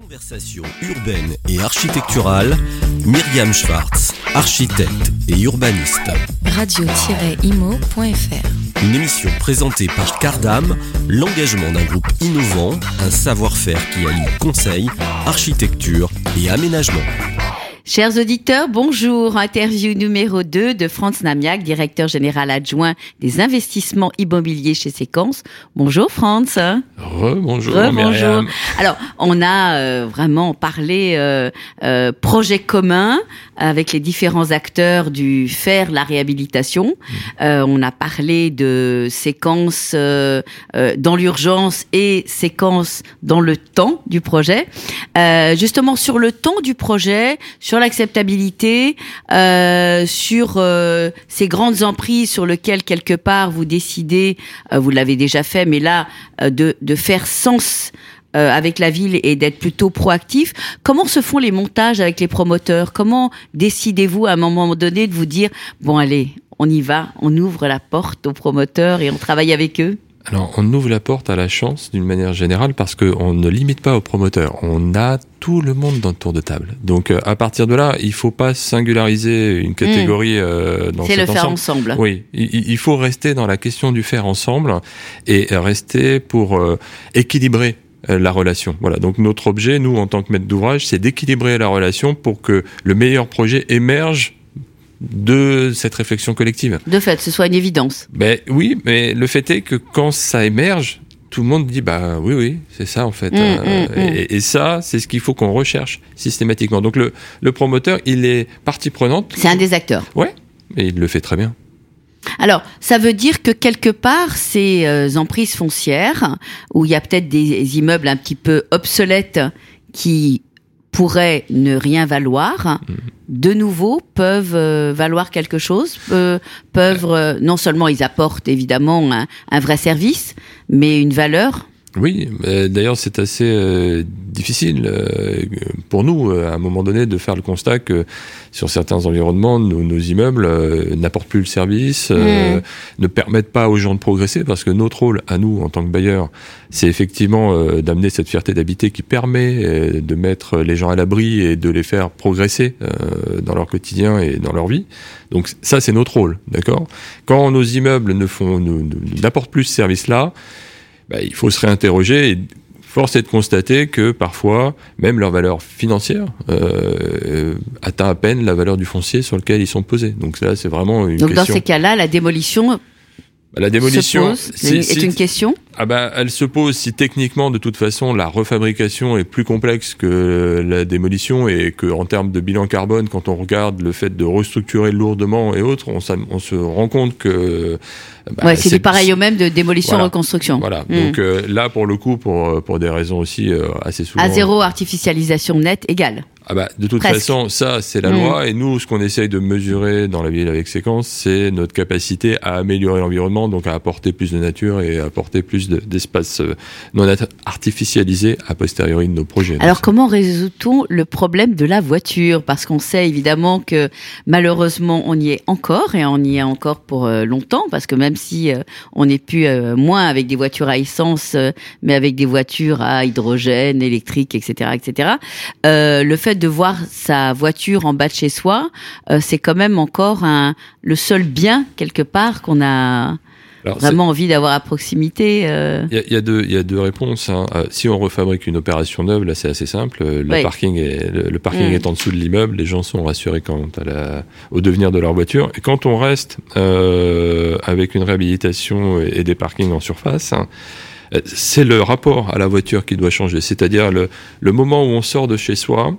Conversation urbaine et architecturale, Myriam Schwartz, architecte et urbaniste. Radio-imo.fr Une émission présentée par Cardam, l'engagement d'un groupe innovant, un savoir-faire qui allie conseil, architecture et aménagement. Chers auditeurs, bonjour. Interview numéro 2 de Franz Namiak, directeur général adjoint des investissements immobiliers chez Séquence. Bonjour Franz. Rebonjour. Rebonjour. Myriam. Alors, on a euh, vraiment parlé euh, euh, projet commun avec les différents acteurs du faire la réhabilitation. Euh, on a parlé de séquences euh, euh, dans l'urgence et séquences dans le temps du projet. Euh, justement sur le temps du projet, sur l'acceptabilité, euh, sur euh, ces grandes emprises sur lesquelles quelque part vous décidez, euh, vous l'avez déjà fait, mais là euh, de, de faire sens euh, avec la ville et d'être plutôt proactif. Comment se font les montages avec les promoteurs? Comment décidez-vous à un moment donné de vous dire bon allez, on y va, on ouvre la porte aux promoteurs et on travaille avec eux? Alors, on ouvre la porte à la chance d'une manière générale parce qu'on ne limite pas aux promoteurs. On a tout le monde dans le tour de table. Donc, euh, à partir de là, il faut pas singulariser une catégorie euh, dans C'est le faire ensemble. Oui, il, il faut rester dans la question du faire ensemble et rester pour euh, équilibrer euh, la relation. Voilà. Donc notre objet, nous, en tant que maître d'ouvrage, c'est d'équilibrer la relation pour que le meilleur projet émerge de cette réflexion collective. De fait, ce soit une évidence. Ben oui, mais le fait est que quand ça émerge, tout le monde dit bah oui oui c'est ça en fait Mm, Euh, mm, mm. Et, et ça c'est ce qu'il faut qu'on recherche systématiquement donc le, le promoteur il est partie prenante C'est un des acteurs. ouais et il le fait très bien Alors, ça veut dire que quelque part, ces euh, emprises foncières, où il y a peut-être des immeubles un petit peu obsolètes qui pourraient ne rien valoir, de nouveau peuvent euh, valoir quelque chose, euh, peuvent euh, non seulement ils apportent évidemment un, un vrai service, mais une valeur. Oui, d'ailleurs c'est assez euh, difficile euh, pour nous euh, à un moment donné de faire le constat que sur certains environnements, nos, nos immeubles euh, n'apportent plus le service, euh, ne permettent pas aux gens de progresser parce que notre rôle à nous en tant que bailleurs, c'est effectivement euh, d'amener cette fierté d'habiter qui permet euh, de mettre les gens à l'abri et de les faire progresser euh, dans leur quotidien et dans leur vie. Donc ça c'est notre rôle, d'accord? Quand nos immeubles ne font n'apportent plus ce service-là, bah, il faut se réinterroger et force est de constater que parfois, même leur valeur financière euh, atteint à peine la valeur du foncier sur lequel ils sont posés. Donc là, c'est vraiment une Donc dans question. ces cas-là, la démolition, la démolition, se pose, si- est si- une question. ah bah, elle se pose si techniquement, de toute façon, la refabrication est plus complexe que la démolition et que en termes de bilan carbone, quand on regarde le fait de restructurer lourdement et autres, on se rend compte que bah, ouais, c'est du pareil au même de démolition-reconstruction. Voilà. Hmm. Donc euh, là, pour le coup, pour pour des raisons aussi euh, assez souvent. à zéro artificialisation nette égale. Ah bah, de toute Presque. façon, ça, c'est la Mm. loi. Et nous, ce qu'on essaye de mesurer dans la ville avec séquence, c'est notre capacité à améliorer l'environnement, donc à apporter plus de nature et à apporter plus de- d'espace euh, non artificialisé a posteriori de nos projets. Alors comment résout-on le problème de la voiture? Parce qu'on sait évidemment que malheureusement on y est encore et on y est encore pour euh, longtemps parce que même si euh, on n'est plus euh, moins avec des voitures à essence euh, mais avec des voitures à hydrogène, électrique, etc., etc. euh, le fait de voir sa voiture en bas de chez soi, euh, c'est quand même encore un, le seul bien quelque part qu'on a Alors, vraiment envie d'avoir à proximité. euh. Il y, a, il y a deux, il y a deux réponses. hein. Euh, si on refabrique une opération neuve, là c'est assez simple. Le parking, est, le, le parking Mm. est en dessous de l'immeuble. Les gens sont rassurés quant à la, au devenir de leur voiture. Et quand on reste avec une réhabilitation et, et des parkings en surface, hein, c'est le rapport à la voiture qui doit changer. C'est-à-dire le, le moment où on sort de chez soi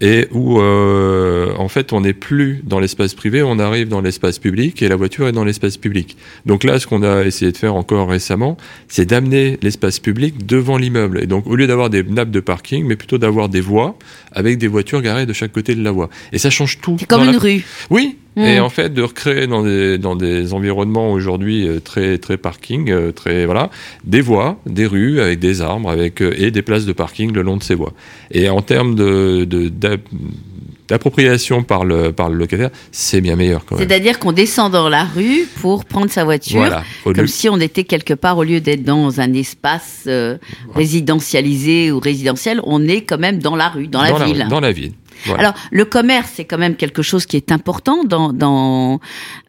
et où euh, en fait on n'est plus dans l'espace privé, on arrive dans l'espace public et la voiture est dans l'espace public. Donc là, ce qu'on a essayé de faire encore récemment, c'est d'amener l'espace public devant l'immeuble. Et donc au lieu d'avoir des nappes de parking, mais plutôt d'avoir des voies avec des voitures garées de chaque côté de la voie. Et ça change tout. C'est comme une la- rue. oui, Mm. et en fait de recréer dans des dans des environnements aujourd'hui euh, très très parking, euh, très voilà, des voies, des rues avec des arbres, avec et des places de parking le long de ces voies. Et en termes de d'appropriation par le, par le locataire, c'est bien meilleur quand même. C'est-à-dire qu'on descend dans la rue pour prendre sa voiture, Voilà. Comme lieu- si on était quelque part, au lieu d'être dans un espace euh, résidentialisé ou résidentiel, on est quand même dans la rue, dans la ville. dans la ville. Voilà. Alors, le commerce, c'est quand même quelque chose qui est important dans dans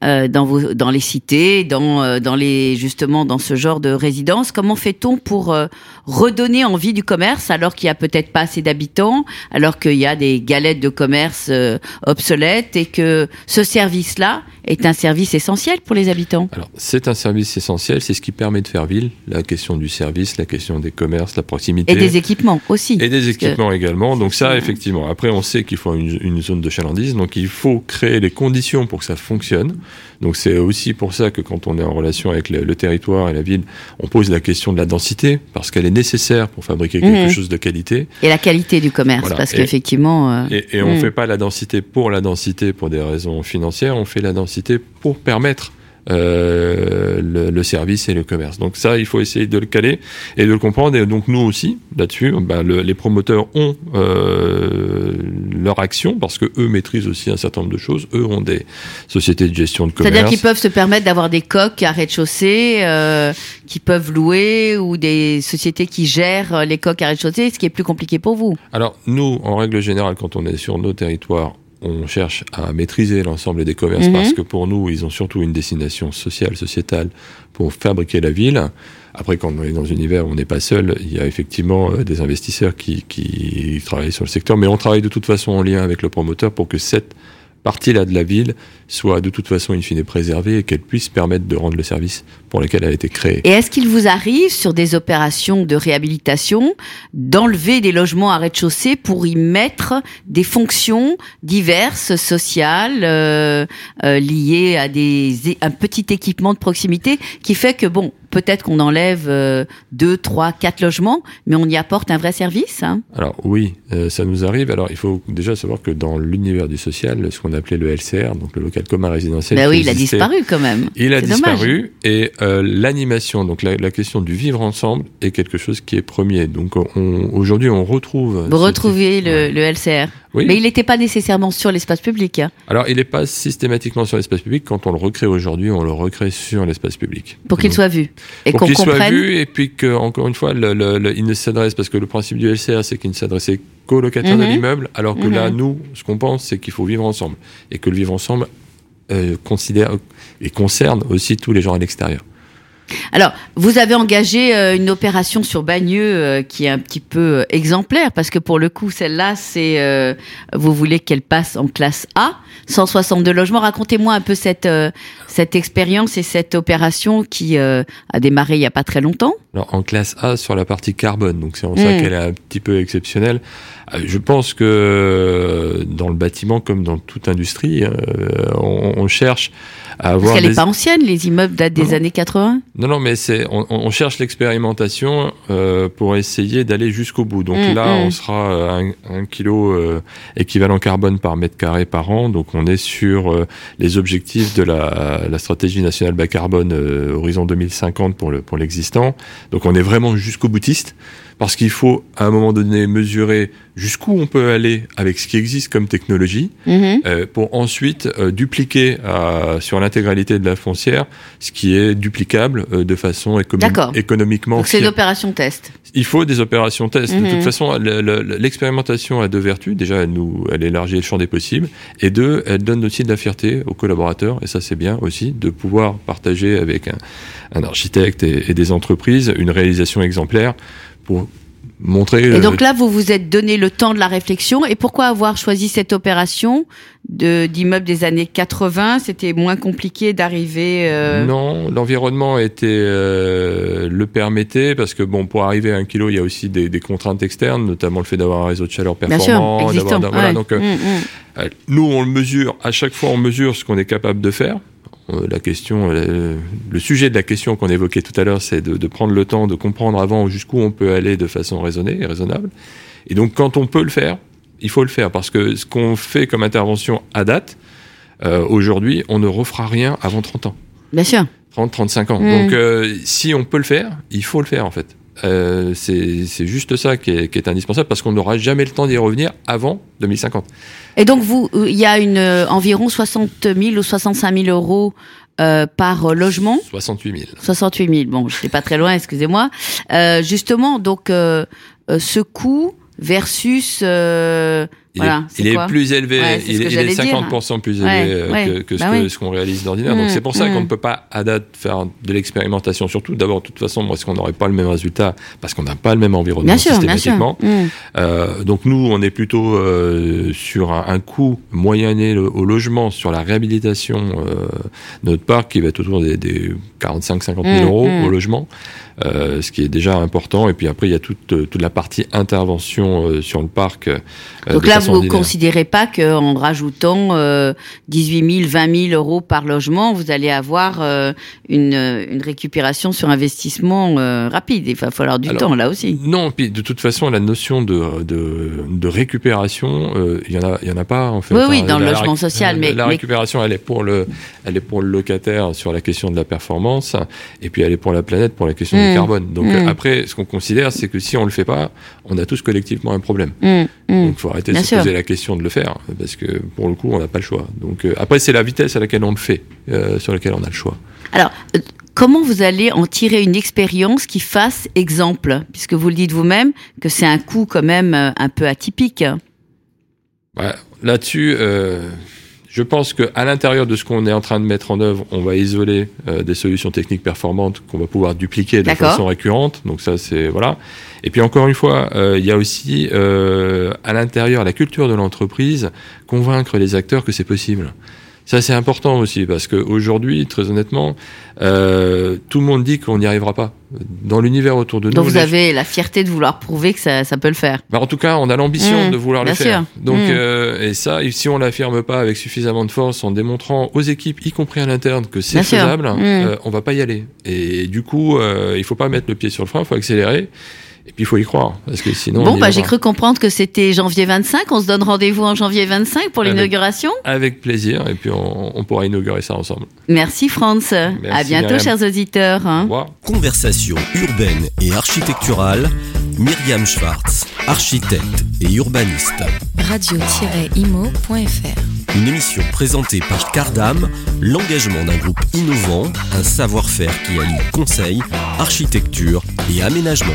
euh, dans, vos, dans les cités, dans euh, dans les justement dans ce genre de résidence. Comment fait-on pour euh, redonner envie du commerce alors qu'il y a peut-être pas assez d'habitants, alors qu'il y a des galettes de commerce euh, obsolètes et que ce service-là est un service essentiel pour les habitants? Alors, c'est un service essentiel, c'est ce qui permet de faire ville, la question du service, la question des commerces, la proximité. Et des équipements aussi. Et des que- équipements également. Donc ça, effectivement. Après, on sait qu'il faut une, une zone de chalandise. Donc il faut créer les conditions pour que ça fonctionne. Donc c'est aussi pour ça que quand on est en relation avec le, le territoire et la ville, on pose la question de la densité parce qu'elle est nécessaire pour fabriquer quelque Mhm. chose de qualité. Et la qualité du commerce, Voilà. parce qu'effectivement. euh, Et, et on ne Mhm. fait pas la densité pour la densité pour des raisons financières. On fait la densité pour permettre euh, le, le service et le commerce. Donc ça, il faut essayer de le caler et de le comprendre. Et donc nous aussi, là-dessus, le- les promoteurs ont euh, leur action parce que eux maîtrisent aussi un certain nombre de choses. Eux ont des sociétés de gestion de commerce. C'est-à-dire qu'ils peuvent se permettre d'avoir des coques à rez-de-chaussée euh, qui peuvent louer ou des sociétés qui gèrent euh, les coques à rez-de-chaussée, ce qui est plus compliqué pour vous. Alors nous, en règle générale, quand on est sur nos territoires, on cherche à maîtriser l'ensemble des commerces Mhm. parce que pour nous, ils ont surtout une destination sociale, sociétale pour fabriquer la ville. Après, quand on est dans un univers où on n'est pas seul, il y a effectivement euh, des investisseurs qui, qui travaillent sur le secteur, mais on travaille de toute façon en lien avec le promoteur pour que cette partie-là de la ville soit de toute façon in fine préservée et qu'elle puisse permettre de rendre le service pour lequel elle a été créée. Et est-ce qu'il vous arrive, sur des opérations de réhabilitation, d'enlever des logements à rez-de-chaussée pour y mettre des fonctions diverses, sociales, euh, euh, liées à des, un petit équipement de proximité qui fait que, bon, peut-être qu'on enlève euh, deux, trois, quatre logements, mais on y apporte un vrai service hein? Alors oui, euh, ça nous arrive. Alors il faut déjà savoir que dans l'univers du social, ce qu'on appelait le LCR, donc le local commun résidentiel, oui, il a disparu quand même. Il a dommage. disparu et euh, l'animation, donc la, la question du vivre ensemble est quelque chose qui est premier. Donc on- aujourd'hui on retrouve. Vous retrouvez type- le, Ouais. le LCR. Oui. Mais il n'était pas nécessairement sur l'espace public. hein, Alors il n'est pas systématiquement sur l'espace public. Quand on le recrée aujourd'hui, on le recrée sur l'espace public. pour qu'il soit vu. Et pour qu'on qu'il soit comprenne. vu et puis que encore une fois, le- le- le- il ne s'adresse parce que le principe du LCR, c'est qu'il ne s'adressait qu'aux locataires de Mhm. l'immeuble, alors que Mhm. là, nous, ce qu'on pense, c'est qu'il faut vivre ensemble et que le vivre ensemble euh, considère et concerne aussi tous les gens à l'extérieur. Alors, vous avez engagé euh, une opération sur Bagneux euh, qui est un petit peu euh, exemplaire parce que pour le coup, celle-là, c'est vous voulez qu'elle passe en classe A, 162 logements. Racontez-moi un peu cette cette expérience et cette opération qui a démarré il y a pas très longtemps. Alors en classe A sur la partie carbone, donc c'est en ça Mm. qu'elle est un petit peu exceptionnelle. Je pense que dans le bâtiment comme dans toute industrie, on, on cherche à Parce avoir qu'elle des... n'est pas ancienne, les immeubles datent des Non. années 80. Non, non, mais c'est on, on cherche l'expérimentation euh, pour essayer d'aller jusqu'au bout. Donc Mm, là, mm. on sera à un, un kilo euh, équivalent carbone par mètre carré par an. Donc on est sur euh, les objectifs de la, la stratégie nationale bas carbone euh, horizon 2050 pour le pour l'existant. Donc on est vraiment jusqu'au boutiste parce qu'il faut à un moment donné mesurer jusqu'où on peut aller avec ce qui existe comme technologie Mhm. euh, pour ensuite euh, dupliquer euh, sur l'intégralité de la foncière ce qui est duplicable euh, de façon économiquement Donc c'est une opération test. Il faut des opérations test. De Mhm. toute façon, le- le- l'expérimentation a deux vertus. Déjà, elle, nous, elle élargit le champ des possibles. Et deux, elle donne aussi de la fierté aux collaborateurs. Et ça, c'est bien aussi de pouvoir partager avec un, un architecte et, et des entreprises une réalisation exemplaire pour montrer... Et euh, donc là, vous vous êtes donné le temps de la réflexion. Et pourquoi avoir choisi cette opération de d'immeuble des années 80 C'était moins compliqué d'arriver. euh, Non, l'environnement était euh, le permettait parce que bon, pour arriver à un kilo, il y a aussi des, des contraintes externes, notamment le fait d'avoir un réseau de chaleur Bien sûr, performant. existant. d'avoir- voilà, ouais. donc euh, Mm, mm. euh, nous, on le mesure. À chaque fois, on mesure ce qu'on est capable de faire. Euh, La question, euh, le sujet de la question qu'on évoquait tout à l'heure, c'est de, de prendre le temps de comprendre avant jusqu'où on peut aller de façon raisonnée et raisonnable. Et donc, quand on peut le faire, il faut le faire parce que ce qu'on fait comme intervention à date, euh, aujourd'hui, on ne refera rien avant 30 ans. Bien sûr. 30, 35 ans. Mm. Donc, euh, si on peut le faire, il faut le faire, en fait. Euh, c'est juste ça qui est, qui est indispensable parce qu'on n'aura jamais le temps d'y revenir avant 2050. Et donc, vous, euh, il y a une, euh, environ 60 000 ou 65 000 euros euh, par logement? 68 000. 68 000, bon, je suis pas très loin, excusez-moi. Euh, justement, donc, ce coût versus... Il, voilà, est, il est quoi plus élevé, Ouais, il, est- il est j'allais dire. 50% plus élevé euh, ouais. que, que ce Bah que- ce qu'on réalise d'ordinaire. Donc Mm, c'est pour ça mm. qu'on ne peut pas à date faire de l'expérimentation. Surtout d'abord, de toute façon, parce qu'on n'aurait pas le même résultat, parce qu'on n'a pas le même environnement Bien sûr, bien sûr. systématiquement. Mm. Euh, donc nous, on est plutôt euh, sur un, un coût moyenné le- au logement sur la réhabilitation euh, de notre parc qui va être autour des, des 45-50 000 Mm, euros au logement, euh, ce qui est déjà important. Et puis après, il y a toute, euh, toute la partie intervention euh, sur le parc. euh, Donc de là, vous ne considérez pas qu'en rajoutant euh, 18 000, 20 000 euros par logement, vous allez avoir une, une récupération sur investissement rapide. Il va falloir du Alors, temps, là aussi. Non, puis de toute façon, la notion de, de, de récupération, il y en a, y en a pas en fait. Oui, oui, dans le logement social, mais- la mais- récupération, elle est pour le, elle est pour le locataire sur la question de la performance, et puis elle est pour la planète pour la question Mm. du carbone. Donc Mm. après, ce qu'on considère, c'est que si on le fait pas, on a tous collectivement un problème. Mm. Donc il faut arrêter Bien de se sûr. poser la question de le faire, parce que pour le coup, on n'a pas le choix. Donc euh, après, c'est la vitesse à laquelle on le fait, euh, sur laquelle on a le choix. Alors, euh, comment vous allez en tirer une expérience qui fasse exemple? Puisque vous le dites vous-même, que c'est un coût quand même un peu atypique. Ouais, Là-dessus, euh, je pense qu'à l'intérieur de ce qu'on est en train de mettre en œuvre, on va isoler euh, des solutions techniques performantes qu'on va pouvoir dupliquer de façon récurrente. Donc ça, c'est voilà. Et puis encore une fois, euh, il y a aussi euh, à l'intérieur la culture de l'entreprise, convaincre les acteurs que c'est possible. Ça, c'est important aussi parce qu'aujourd'hui, très honnêtement, euh, tout le monde dit qu'on n'y arrivera pas. Dans l'univers autour de nous, Donc vous avez la fierté de vouloir prouver que ça, ça peut le faire. bah, en tout cas, on a l'ambition Mmh, de vouloir le faire. sûr. Donc, Mmh. euh, et ça, si on l'affirme pas avec suffisamment de force, en démontrant aux équipes, y compris à l'interne, que c'est faisable, Mmh. euh, on va pas y aller. Et du coup, euh, il faut pas mettre le pied sur le frein, il faut accélérer. Et puis, il faut y croire, parce que sinon. on bon, bah, j'ai cru comprendre que c'était janvier 25. On se donne rendez-vous en janvier 25 pour l'inauguration. Avec plaisir, et puis on, on pourra inaugurer ça ensemble. Merci, Franz. à bientôt, Myriam. chers auditeurs. hein. Au revoir. Conversation urbaine et architecturale, Myriam Schwartz, architecte et urbaniste. radio-imo.fr Une émission présentée par Cardam, l'engagement d'un groupe innovant, un savoir-faire qui allie conseil, architecture et aménagement.